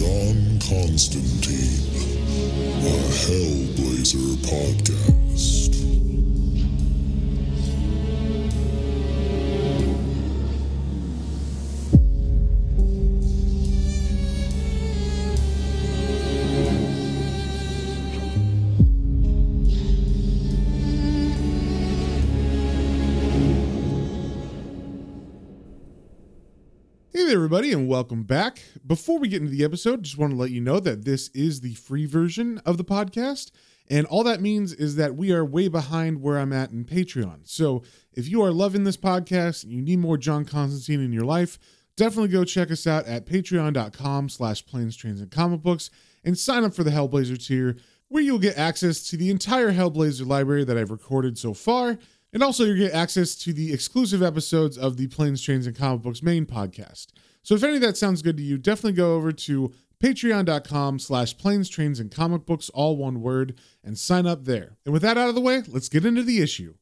John Constantine, a Hellblazer podcast. Everybody, and welcome back. Before we get into the episode, just want to let you know that this is the free version of the podcast. And all that means is that we are way behind where I'm at in Patreon. So if you are loving this podcast and you need more John Constantine in your life, definitely go check us out at patreon.com slash planes, trains, and comic books and sign up for the Hellblazer tier, where you'll get access to the entire Hellblazer library that I've recorded so far and also, you'll get access to the exclusive episodes of the Planes, Trains, and Comic Books main podcast. So if any of that sounds good to you, definitely go over to patreon.com slash planes, trains, and comic books, all one word, and sign up there. And with that out of the way, let's get into the issue.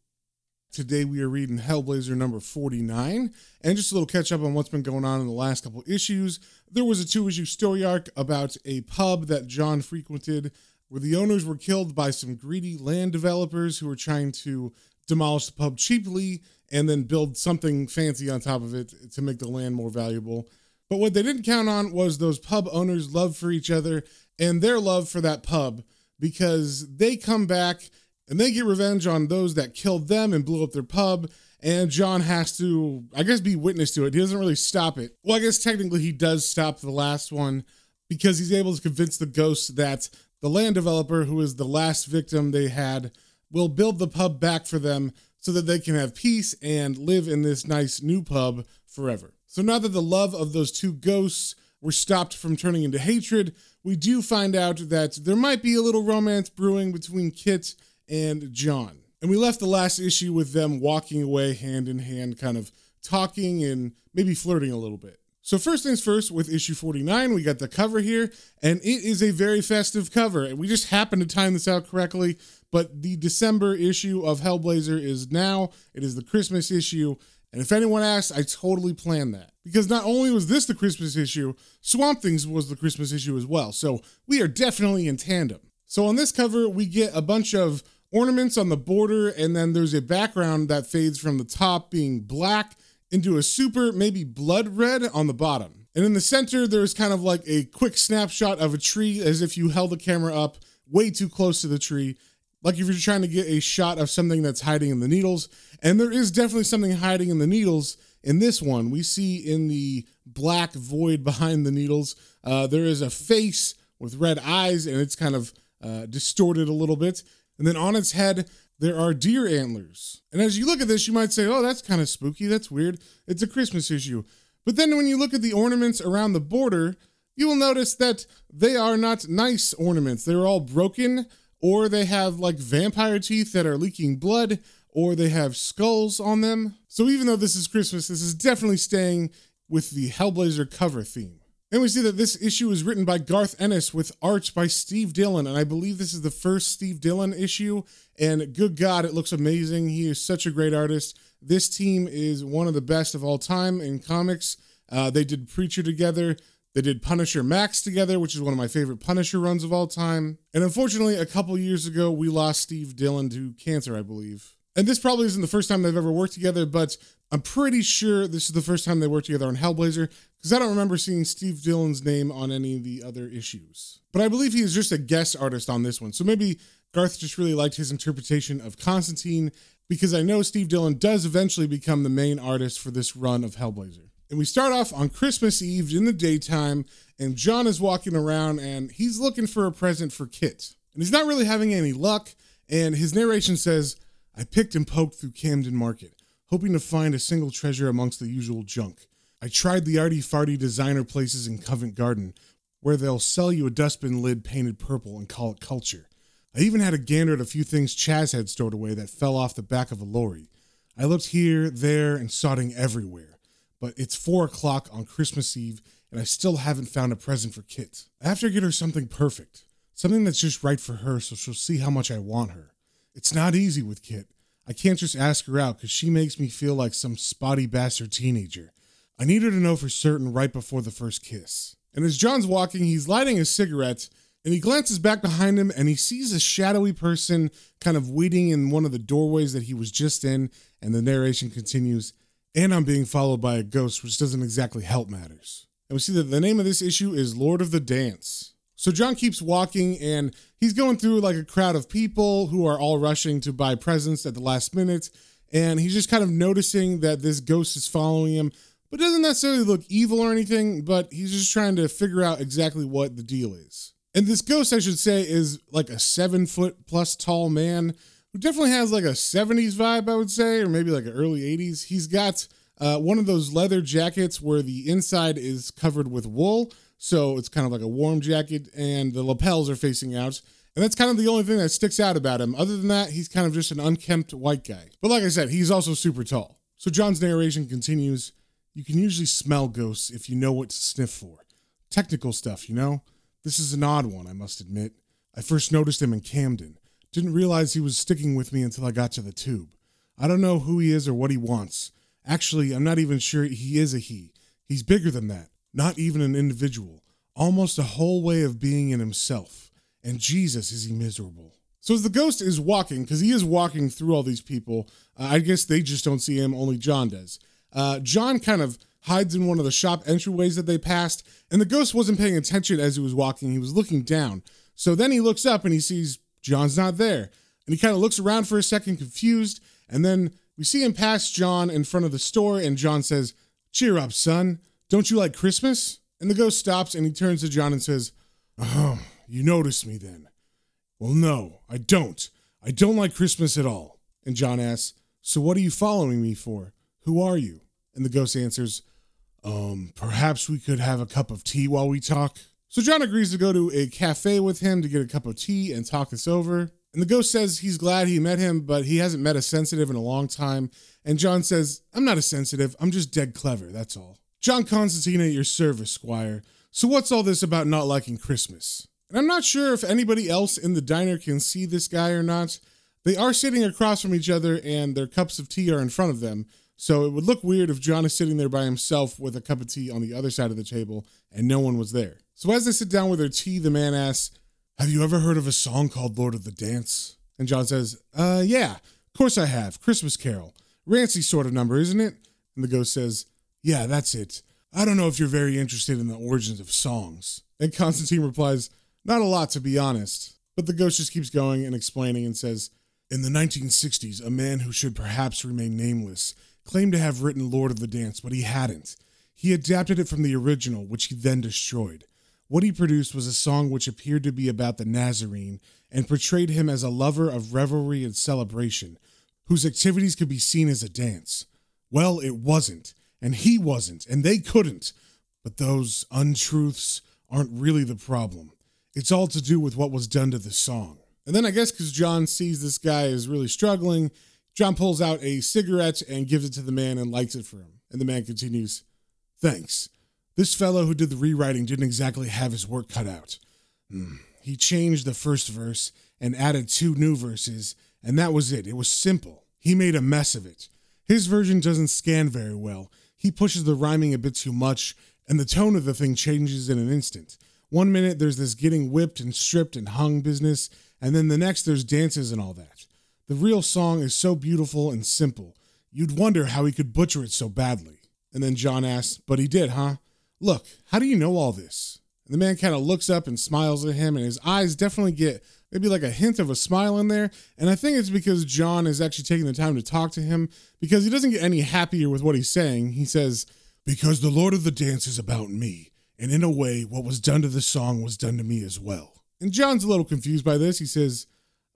Today we are reading Hellblazer number 49, and just a little catch up on what's been going on in the last couple issues. There was a two issue story arc about a pub that John frequented where the owners were killed by some greedy land developers who were trying to demolish the pub cheaply and then build something fancy on top of it to make the land more valuable. But what they didn't count on was those pub owners' love for each other and their love for that pub because they come back and they get revenge on those that killed them and blew up their pub. And John has to, I guess, be witness to it. He doesn't really stop it. Well, I guess technically he does stop the last one because he's able to convince the ghosts that the land developer, who is the last victim they had, will build the pub back for them so that they can have peace and live in this nice new pub forever. So now that the love of those two ghosts were stopped from turning into hatred, we do find out that there might be a little romance brewing between Kit and John. And we left the last issue with them walking away hand in hand, kind of talking and maybe flirting a little bit. So, first things first, with issue 49, we got the cover here, and it is a very festive cover. And we just happened to time this out correctly but the December issue of Hellblazer is now. It is the Christmas issue. And if anyone asks, I totally planned that. Because not only was this the Christmas issue, Swamp Things was the Christmas issue as well. So we are definitely in tandem. So on this cover, we get a bunch of ornaments on the border, and then there's a background that fades from the top being black into a super, maybe blood red on the bottom. And in the center, there's kind of like a quick snapshot of a tree as if you held the camera up way too close to the tree. Like if you're trying to get a shot of something that's hiding in the needles. And there is definitely something hiding in the needles in this one. We see in the black void behind the needles uh, there is a face with red eyes and it's kind of uh, distorted a little bit. And then on its head there are deer antlers and as you look at this you might say oh that's kind of spooky that's weird it's a christmas issue but then when you look at the ornaments around the border you will notice that they are not nice ornaments they're all broken or they have like vampire teeth that are leaking blood, or they have skulls on them. So even though this is Christmas, this is definitely staying with the Hellblazer cover theme. And we see that this issue is written by Garth Ennis with art by Steve Dillon. And I believe this is the first Steve Dillon issue. And good God, it looks amazing. He is such a great artist. This team is one of the best of all time in comics. Uh, they did Preacher together. They did Punisher Max together, which is one of my favorite Punisher runs of all time. And unfortunately, a couple years ago, we lost Steve Dillon to cancer, I believe. And this probably isn't the first time they've ever worked together, but I'm pretty sure this is the first time they worked together on Hellblazer, because I don't remember seeing Steve Dillon's name on any of the other issues. But I believe he is just a guest artist on this one. So maybe Garth just really liked his interpretation of Constantine, because I know Steve Dillon does eventually become the main artist for this run of Hellblazer. And we start off on Christmas Eve in the daytime, and John is walking around and he's looking for a present for Kit. And he's not really having any luck. And his narration says, I picked and poked through Camden Market, hoping to find a single treasure amongst the usual junk. I tried the arty farty designer places in Covent Garden, where they'll sell you a dustbin lid painted purple and call it culture. I even had a gander at a few things Chaz had stored away that fell off the back of a lorry. I looked here, there, and sodding everywhere but it's four o'clock on Christmas Eve, and I still haven't found a present for Kit. I have to get her something perfect, something that's just right for her so she'll see how much I want her. It's not easy with Kit. I can't just ask her out because she makes me feel like some spotty bastard teenager. I need her to know for certain right before the first kiss. And as John's walking, he's lighting a cigarette and he glances back behind him and he sees a shadowy person kind of waiting in one of the doorways that he was just in. And the narration continues, and I'm being followed by a ghost, which doesn't exactly help matters. And we see that the name of this issue is Lord of the Dance. So John keeps walking and he's going through like a crowd of people who are all rushing to buy presents at the last minute. And he's just kind of noticing that this ghost is following him, but doesn't necessarily look evil or anything, but he's just trying to figure out exactly what the deal is. And this ghost, I should say, is like a seven foot plus tall man who definitely has like a 70s vibe, I would say, or maybe like an early 80s. He's got uh, one of those leather jackets where the inside is covered with wool. So it's kind of like a warm jacket, and the lapels are facing out. And that's kind of the only thing that sticks out about him. Other than that, he's kind of just an unkempt white guy. But like I said, he's also super tall. So John's narration continues You can usually smell ghosts if you know what to sniff for. Technical stuff, you know? This is an odd one, I must admit. I first noticed him in Camden. Didn't realize he was sticking with me until I got to the tube. I don't know who he is or what he wants. Actually, I'm not even sure he is a he. He's bigger than that not even an individual, almost a whole way of being in himself. And Jesus, is he miserable. So as the ghost is walking, because he is walking through all these people, uh, I guess they just don't see him, only John does. Uh, John kind of hides in one of the shop entryways that they passed, and the ghost wasn't paying attention as he was walking. He was looking down. So then he looks up and he sees John's not there. And he kind of looks around for a second, confused. And then we see him pass John in front of the store, and John says, Cheer up, son. Don't you like Christmas? And the ghost stops and he turns to John and says, Oh, you noticed me then. Well, no, I don't. I don't like Christmas at all. And John asks, So what are you following me for? Who are you? And the ghost answers, Um, perhaps we could have a cup of tea while we talk. So John agrees to go to a cafe with him to get a cup of tea and talk this over. And the ghost says he's glad he met him, but he hasn't met a sensitive in a long time. And John says, I'm not a sensitive, I'm just dead clever, that's all. John Constantine at your service, Squire. So what's all this about not liking Christmas? And I'm not sure if anybody else in the diner can see this guy or not. They are sitting across from each other and their cups of tea are in front of them. So it would look weird if John is sitting there by himself with a cup of tea on the other side of the table and no one was there. So as they sit down with their tea, the man asks, Have you ever heard of a song called Lord of the Dance? And John says, Uh, yeah, of course I have. Christmas Carol. Rancy sort of number, isn't it? And the ghost says, yeah, that's it. I don't know if you're very interested in the origins of songs. And Constantine replies, Not a lot, to be honest. But the ghost just keeps going and explaining and says, In the 1960s, a man who should perhaps remain nameless claimed to have written Lord of the Dance, but he hadn't. He adapted it from the original, which he then destroyed. What he produced was a song which appeared to be about the Nazarene and portrayed him as a lover of revelry and celebration, whose activities could be seen as a dance. Well, it wasn't and he wasn't, and they couldn't. But those untruths aren't really the problem. It's all to do with what was done to the song. And then I guess because John sees this guy is really struggling, John pulls out a cigarette and gives it to the man and lights it for him. And the man continues, Thanks. This fellow who did the rewriting didn't exactly have his work cut out. Hmm. He changed the first verse and added two new verses, and that was it. It was simple. He made a mess of it. His version doesn't scan very well, he pushes the rhyming a bit too much, and the tone of the thing changes in an instant. One minute there's this getting whipped and stripped and hung business, and then the next there's dances and all that. The real song is so beautiful and simple, you'd wonder how he could butcher it so badly. And then John asks, But he did, huh? Look, how do you know all this? And the man kind of looks up and smiles at him, and his eyes definitely get maybe like a hint of a smile in there. And I think it's because John is actually taking the time to talk to him because he doesn't get any happier with what he's saying. He says, Because the Lord of the Dance is about me. And in a way, what was done to the song was done to me as well. And John's a little confused by this. He says,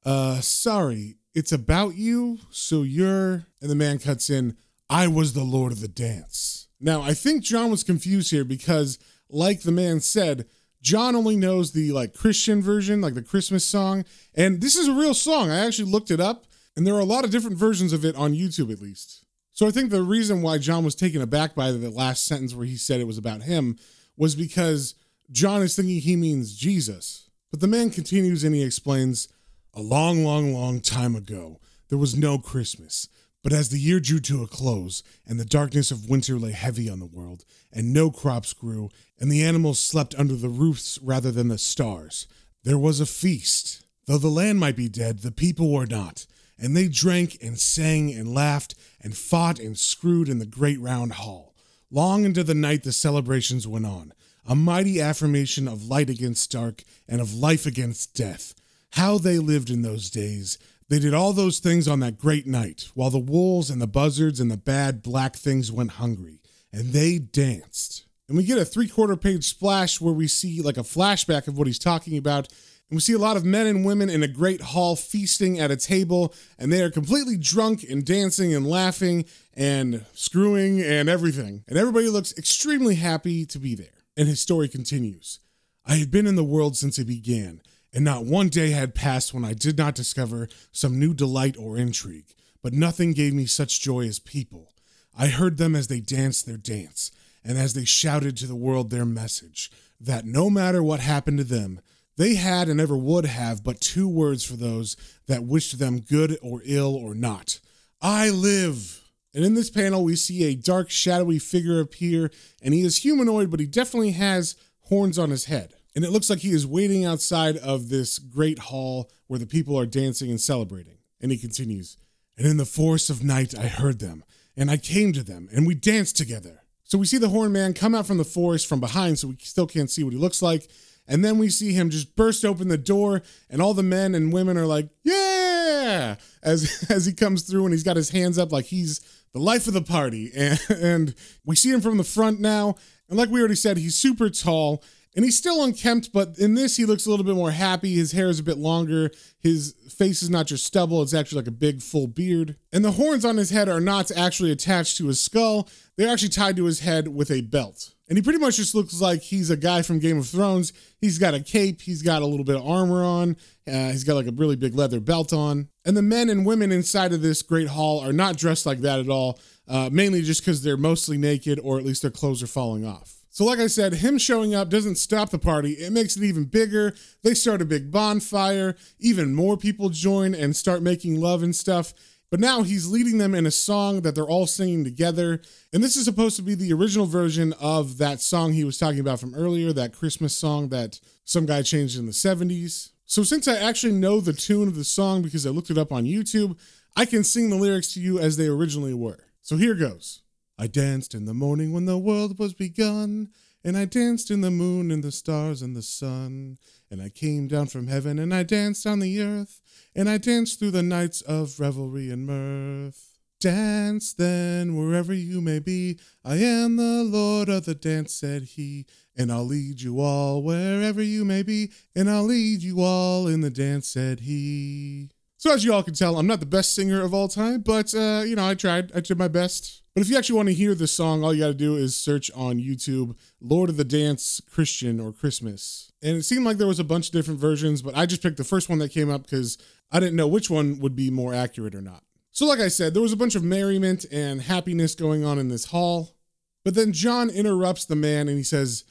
Uh, sorry, it's about you. So you're. And the man cuts in, I was the Lord of the Dance. Now, I think John was confused here because, like the man said, John only knows the like Christian version, like the Christmas song. And this is a real song. I actually looked it up, and there are a lot of different versions of it on YouTube at least. So I think the reason why John was taken aback by the last sentence where he said it was about him was because John is thinking he means Jesus. But the man continues and he explains, a long, long, long time ago, there was no Christmas. But as the year drew to a close, and the darkness of winter lay heavy on the world, and no crops grew, and the animals slept under the roofs rather than the stars, there was a feast. Though the land might be dead, the people were not. And they drank and sang and laughed and fought and screwed in the great round hall. Long into the night the celebrations went on, a mighty affirmation of light against dark and of life against death. How they lived in those days. They did all those things on that great night, while the wolves and the buzzards and the bad black things went hungry, and they danced. And we get a three quarter page splash where we see like a flashback of what he's talking about. And we see a lot of men and women in a great hall feasting at a table, and they are completely drunk and dancing and laughing and screwing and everything. And everybody looks extremely happy to be there. And his story continues I had been in the world since it began and not one day had passed when I did not discover some new delight or intrigue. But nothing gave me such joy as people. I heard them as they danced their dance, and as they shouted to the world their message that no matter what happened to them, they had and ever would have but two words for those that wished them good or ill or not I live. And in this panel, we see a dark, shadowy figure appear, and he is humanoid, but he definitely has horns on his head. And it looks like he is waiting outside of this great hall where the people are dancing and celebrating. And he continues, And in the force of night I heard them, and I came to them, and we danced together. So we see the horn man come out from the forest from behind, so we still can't see what he looks like. And then we see him just burst open the door, and all the men and women are like, "Yeah!" as as he comes through, and he's got his hands up like he's the life of the party. And, and we see him from the front now, and like we already said, he's super tall, and he's still unkempt, but in this, he looks a little bit more happy. His hair is a bit longer. His face is not just stubble, it's actually like a big full beard. And the horns on his head are not actually attached to his skull, they're actually tied to his head with a belt. And he pretty much just looks like he's a guy from Game of Thrones. He's got a cape, he's got a little bit of armor on, uh, he's got like a really big leather belt on. And the men and women inside of this great hall are not dressed like that at all, uh, mainly just because they're mostly naked or at least their clothes are falling off. So, like I said, him showing up doesn't stop the party. It makes it even bigger. They start a big bonfire. Even more people join and start making love and stuff. But now he's leading them in a song that they're all singing together. And this is supposed to be the original version of that song he was talking about from earlier, that Christmas song that some guy changed in the 70s. So, since I actually know the tune of the song because I looked it up on YouTube, I can sing the lyrics to you as they originally were. So, here goes. I danced in the morning when the world was begun, and I danced in the moon and the stars and the sun. And I came down from heaven and I danced on the earth, and I danced through the nights of revelry and mirth. Dance then, wherever you may be. I am the Lord of the dance, said he, and I'll lead you all wherever you may be, and I'll lead you all in the dance, said he. So, as you all can tell, I'm not the best singer of all time, but, uh, you know, I tried. I did my best. But if you actually want to hear this song, all you got to do is search on YouTube Lord of the Dance Christian or Christmas. And it seemed like there was a bunch of different versions, but I just picked the first one that came up because I didn't know which one would be more accurate or not. So, like I said, there was a bunch of merriment and happiness going on in this hall. But then John interrupts the man and he says,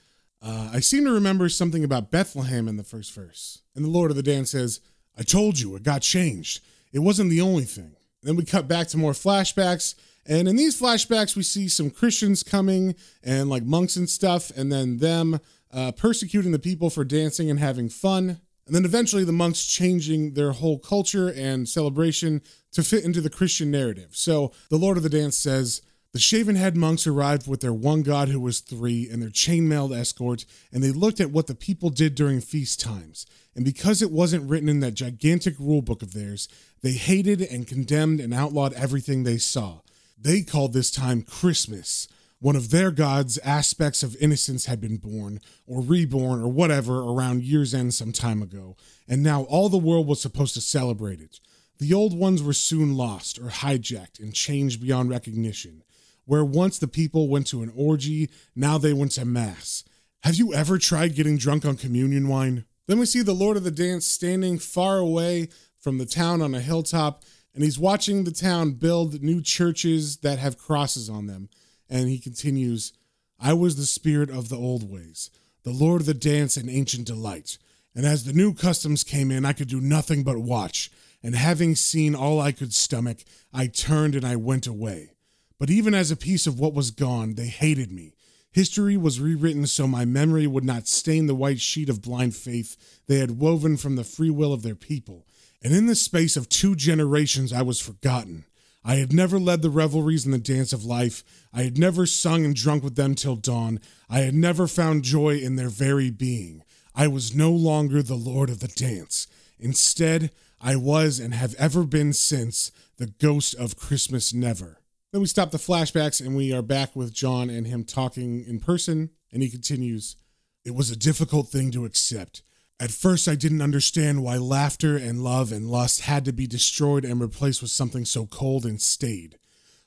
uh, I seem to remember something about Bethlehem in the first verse. And the Lord of the Dance says, I told you, it got changed. It wasn't the only thing. And then we cut back to more flashbacks and in these flashbacks, we see some Christians coming and like monks and stuff, and then them uh, persecuting the people for dancing and having fun. And then eventually the monks changing their whole culture and celebration to fit into the Christian narrative. So the Lord of the Dance says, the shaven head monks arrived with their one god who was three and their chain-mailed escort, and they looked at what the people did during feast times. And because it wasn't written in that gigantic rule book of theirs, they hated and condemned and outlawed everything they saw. They called this time Christmas. One of their gods' aspects of innocence had been born, or reborn, or whatever, around year's end some time ago, and now all the world was supposed to celebrate it. The old ones were soon lost, or hijacked, and changed beyond recognition. Where once the people went to an orgy, now they went to mass. Have you ever tried getting drunk on communion wine? Then we see the Lord of the Dance standing far away from the town on a hilltop and he's watching the town build new churches that have crosses on them. And he continues, I was the spirit of the old ways, the lord of the dance and ancient delight. And as the new customs came in, I could do nothing but watch. and having seen all I could stomach, I turned and I went away. But even as a piece of what was gone, they hated me. History was rewritten so my memory would not stain the white sheet of blind faith they had woven from the free will of their people. And in the space of two generations, I was forgotten. I had never led the revelries in the dance of life. I had never sung and drunk with them till dawn. I had never found joy in their very being. I was no longer the lord of the dance. Instead, I was and have ever been since the ghost of Christmas never. Then we stop the flashbacks and we are back with John and him talking in person. And he continues It was a difficult thing to accept. At first, I didn't understand why laughter and love and lust had to be destroyed and replaced with something so cold and staid.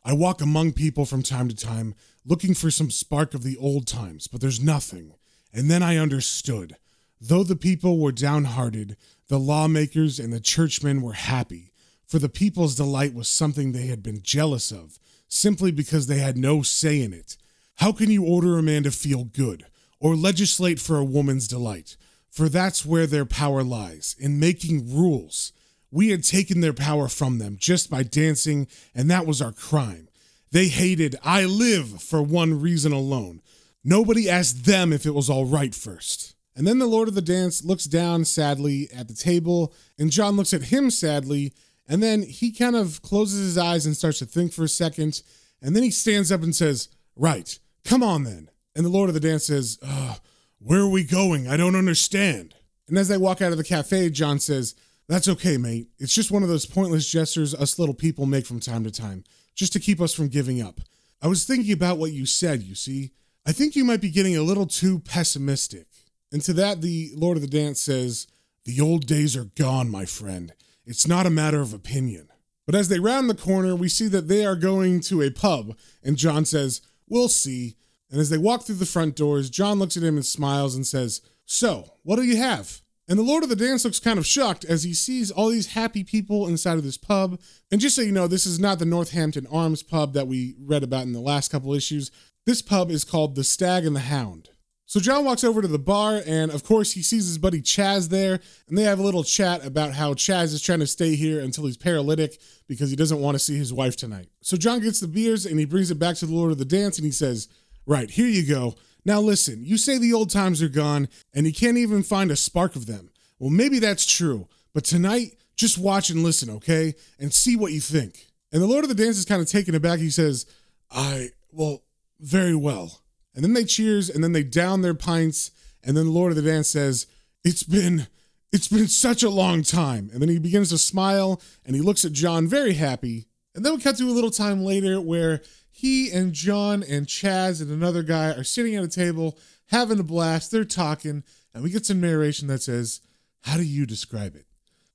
I walk among people from time to time, looking for some spark of the old times, but there's nothing. And then I understood. Though the people were downhearted, the lawmakers and the churchmen were happy, for the people's delight was something they had been jealous of, simply because they had no say in it. How can you order a man to feel good, or legislate for a woman's delight? For that's where their power lies, in making rules. We had taken their power from them just by dancing, and that was our crime. They hated I live for one reason alone. Nobody asked them if it was all right first. And then the Lord of the Dance looks down sadly at the table, and John looks at him sadly, and then he kind of closes his eyes and starts to think for a second, and then he stands up and says, Right, come on then. And the Lord of the Dance says, uh, Where are we going? I don't understand. And as they walk out of the cafe, John says, That's okay, mate. It's just one of those pointless gestures us little people make from time to time, just to keep us from giving up. I was thinking about what you said, you see. I think you might be getting a little too pessimistic. And to that, the Lord of the Dance says, The old days are gone, my friend. It's not a matter of opinion. But as they round the corner, we see that they are going to a pub, and John says, We'll see. And as they walk through the front doors, John looks at him and smiles and says, So, what do you have? And the Lord of the Dance looks kind of shocked as he sees all these happy people inside of this pub. And just so you know, this is not the Northampton Arms pub that we read about in the last couple issues. This pub is called The Stag and the Hound. So John walks over to the bar, and of course, he sees his buddy Chaz there, and they have a little chat about how Chaz is trying to stay here until he's paralytic because he doesn't want to see his wife tonight. So John gets the beers and he brings it back to the Lord of the Dance, and he says, Right, here you go. Now listen, you say the old times are gone, and you can't even find a spark of them. Well, maybe that's true, but tonight, just watch and listen, okay? And see what you think. And the Lord of the Dance is kind of taken aback. He says, I, well, very well. And then they cheers and then they down their pints. And then the Lord of the Dance says, It's been it's been such a long time. And then he begins to smile and he looks at John very happy. And then we cut to a little time later where he and John and Chaz and another guy are sitting at a table having a blast. They're talking, and we get some narration that says, How do you describe it?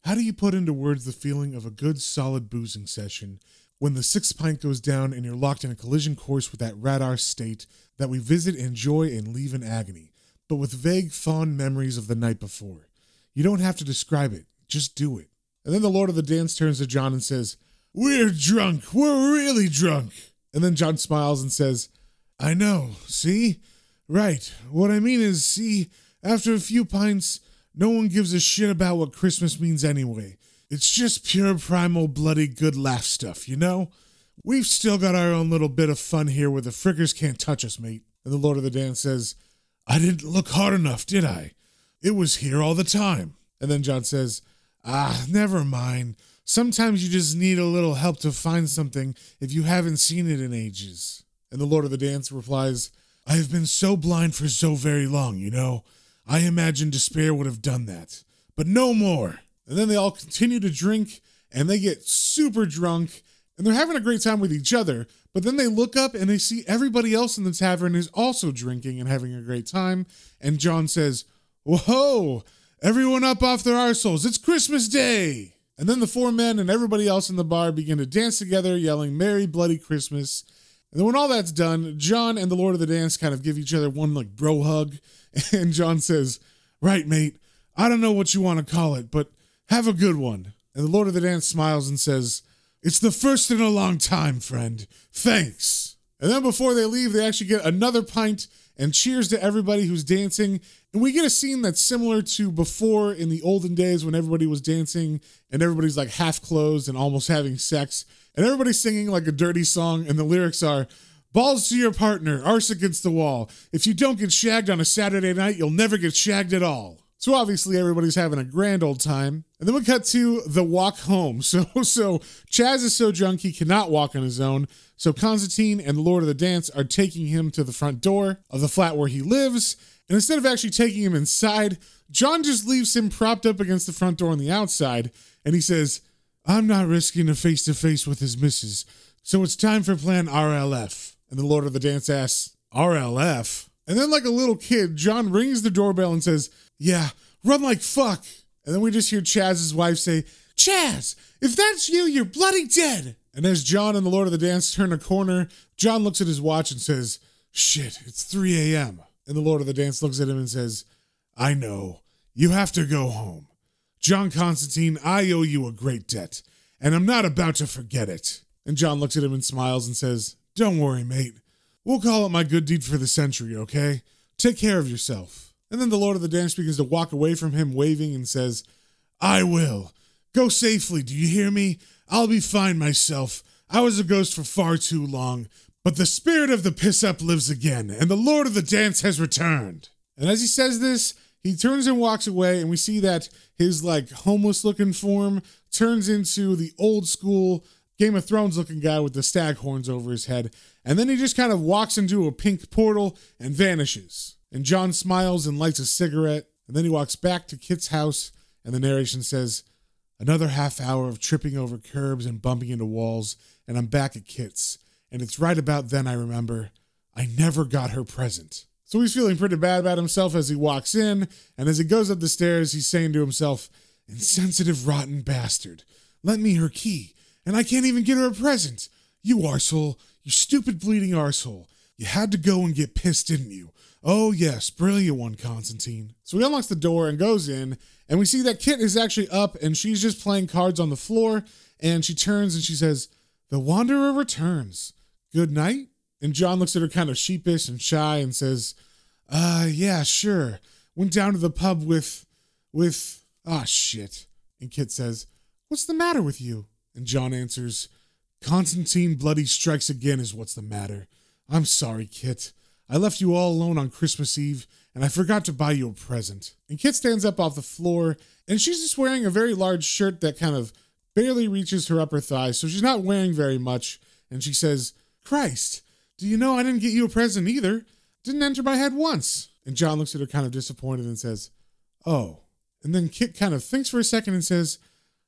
How do you put into words the feeling of a good solid boozing session when the sixth pint goes down and you're locked in a collision course with that radar state that we visit, enjoy, and leave in agony, but with vague, fond memories of the night before. You don't have to describe it, just do it. And then the Lord of the Dance turns to John and says, We're drunk, we're really drunk. And then John smiles and says, I know, see? Right. What I mean is, see, after a few pints, no one gives a shit about what Christmas means anyway. It's just pure primal bloody good laugh stuff, you know? We've still got our own little bit of fun here where the frickers can't touch us, mate. And the Lord of the Dance says, I didn't look hard enough, did I? It was here all the time. And then John says, Ah, never mind. Sometimes you just need a little help to find something if you haven't seen it in ages. And the Lord of the Dance replies, I have been so blind for so very long, you know. I imagine despair would have done that. But no more. And then they all continue to drink and they get super drunk and they're having a great time with each other. But then they look up and they see everybody else in the tavern is also drinking and having a great time. And John says, Whoa, everyone up off their arseholes. It's Christmas Day. And then the four men and everybody else in the bar begin to dance together, yelling, Merry Bloody Christmas. And then when all that's done, John and the Lord of the Dance kind of give each other one like bro hug. And John says, Right, mate. I don't know what you want to call it, but have a good one. And the Lord of the Dance smiles and says, It's the first in a long time, friend. Thanks. And then before they leave, they actually get another pint and cheers to everybody who's dancing. And we get a scene that's similar to before in the olden days when everybody was dancing and everybody's like half clothed and almost having sex, and everybody's singing like a dirty song, and the lyrics are, Balls to your partner, arse against the wall. If you don't get shagged on a Saturday night, you'll never get shagged at all. So obviously everybody's having a grand old time. And then we cut to the walk home. So so Chaz is so drunk he cannot walk on his own. So Constantine and the Lord of the Dance are taking him to the front door of the flat where he lives. And instead of actually taking him inside, John just leaves him propped up against the front door on the outside. And he says, I'm not risking a face to face with his missus. So it's time for plan RLF. And the Lord of the Dance asks, RLF? And then, like a little kid, John rings the doorbell and says, Yeah, run like fuck. And then we just hear Chaz's wife say, Chaz, if that's you, you're bloody dead. And as John and the Lord of the Dance turn a corner, John looks at his watch and says, Shit, it's 3 a.m. And the Lord of the Dance looks at him and says, I know. You have to go home. John Constantine, I owe you a great debt, and I'm not about to forget it. And John looks at him and smiles and says, Don't worry, mate. We'll call it my good deed for the century, okay? Take care of yourself. And then the Lord of the Dance begins to walk away from him, waving, and says, I will. Go safely, do you hear me? I'll be fine myself. I was a ghost for far too long, but the spirit of the piss up lives again, and the Lord of the Dance has returned. And as he says this, he turns and walks away, and we see that his like homeless looking form turns into the old school Game of Thrones looking guy with the stag horns over his head. And then he just kind of walks into a pink portal and vanishes. And John smiles and lights a cigarette. And then he walks back to Kit's house, and the narration says, Another half hour of tripping over curbs and bumping into walls, and I'm back at Kit's. And it's right about then I remember I never got her present. So he's feeling pretty bad about himself as he walks in, and as he goes up the stairs, he's saying to himself, Insensitive, rotten bastard. Lent me her key, and I can't even get her a present. You arsehole, you stupid bleeding arsehole. You had to go and get pissed, didn't you? Oh, yes, brilliant one, Constantine. So he unlocks the door and goes in, and we see that Kit is actually up and she's just playing cards on the floor. And she turns and she says, The Wanderer returns. Good night. And John looks at her kind of sheepish and shy and says, Uh, yeah, sure. Went down to the pub with, with, ah, shit. And Kit says, What's the matter with you? And John answers, Constantine Bloody strikes again is what's the matter. I'm sorry, Kit. I left you all alone on Christmas Eve, and I forgot to buy you a present. And Kit stands up off the floor, and she's just wearing a very large shirt that kind of barely reaches her upper thigh, so she's not wearing very much. And she says, Christ, do you know I didn't get you a present either? Didn't enter my head once. And John looks at her kind of disappointed and says, Oh. And then Kit kind of thinks for a second and says,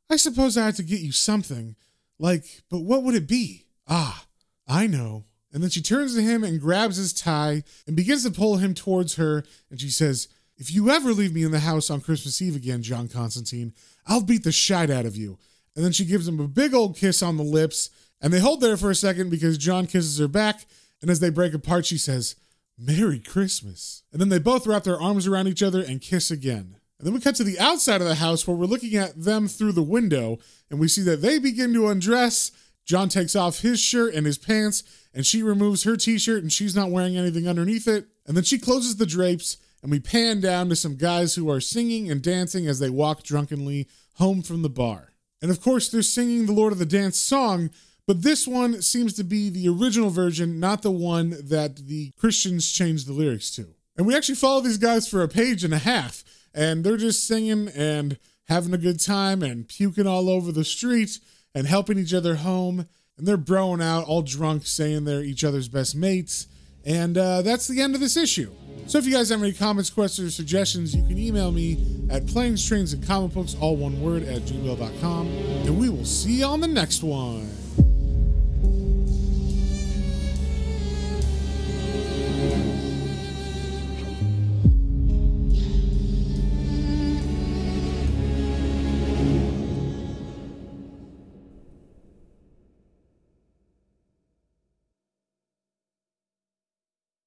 I suppose I had to get you something. Like, but what would it be? Ah, I know. And then she turns to him and grabs his tie and begins to pull him towards her. And she says, If you ever leave me in the house on Christmas Eve again, John Constantine, I'll beat the shite out of you. And then she gives him a big old kiss on the lips. And they hold there for a second because John kisses her back. And as they break apart, she says, Merry Christmas. And then they both wrap their arms around each other and kiss again. And then we cut to the outside of the house where we're looking at them through the window. And we see that they begin to undress. John takes off his shirt and his pants and she removes her t shirt and she's not wearing anything underneath it. And then she closes the drapes, and we pan down to some guys who are singing and dancing as they walk drunkenly home from the bar. And of course, they're singing the Lord of the Dance song, but this one seems to be the original version, not the one that the Christians changed the lyrics to. And we actually follow these guys for a page and a half, and they're just singing and having a good time and puking all over the street and helping each other home. And they're broing out all drunk saying they're each other's best mates. And uh, that's the end of this issue. So if you guys have any comments questions or suggestions you can email me at planes trains and comic books all one word at gmail.com and we will see you on the next one